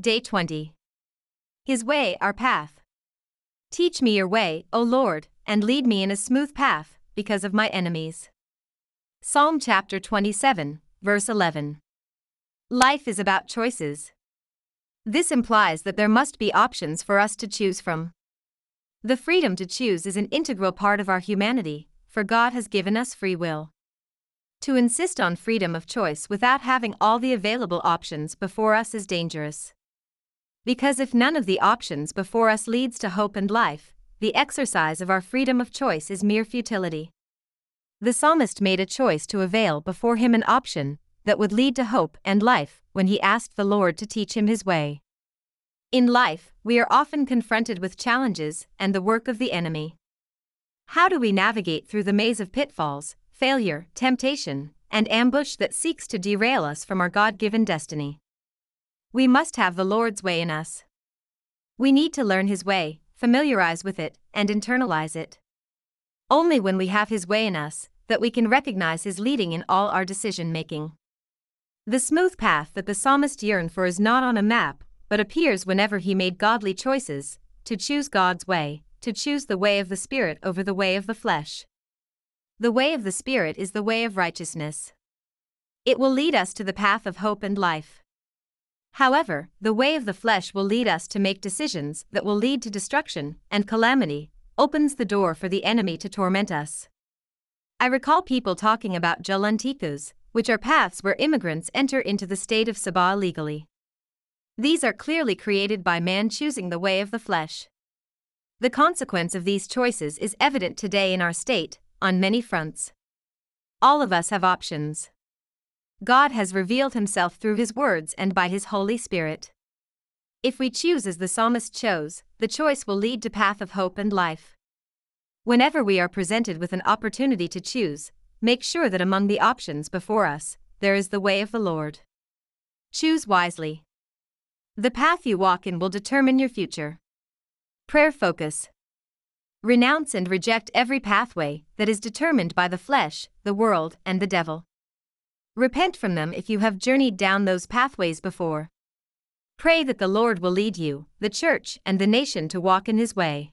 Day 20. His way, our path. Teach me your way, O Lord, and lead me in a smooth path, because of my enemies. Psalm chapter 27, verse 11. Life is about choices. This implies that there must be options for us to choose from. The freedom to choose is an integral part of our humanity, for God has given us free will. To insist on freedom of choice without having all the available options before us is dangerous. Because if none of the options before us leads to hope and life, the exercise of our freedom of choice is mere futility. The psalmist made a choice to avail before him an option that would lead to hope and life when he asked the Lord to teach him his way. In life, we are often confronted with challenges and the work of the enemy. How do we navigate through the maze of pitfalls, failure, temptation, and ambush that seeks to derail us from our God given destiny? We must have the Lord's way in us. We need to learn His way, familiarize with it, and internalize it. Only when we have His way in us, that we can recognize His leading in all our decision making. The smooth path that the psalmist yearned for is not on a map, but appears whenever he made godly choices to choose God's way, to choose the way of the Spirit over the way of the flesh. The way of the Spirit is the way of righteousness. It will lead us to the path of hope and life. However, the way of the flesh will lead us to make decisions that will lead to destruction and calamity, opens the door for the enemy to torment us. I recall people talking about jalan tikus, which are paths where immigrants enter into the state of Sabah legally. These are clearly created by man choosing the way of the flesh. The consequence of these choices is evident today in our state, on many fronts. All of us have options. God has revealed himself through his words and by his Holy Spirit. If we choose as the psalmist chose, the choice will lead to path of hope and life. Whenever we are presented with an opportunity to choose, make sure that among the options before us, there is the way of the Lord. Choose wisely. The path you walk in will determine your future. Prayer focus. Renounce and reject every pathway that is determined by the flesh, the world, and the devil. Repent from them if you have journeyed down those pathways before. Pray that the Lord will lead you, the church, and the nation to walk in his way.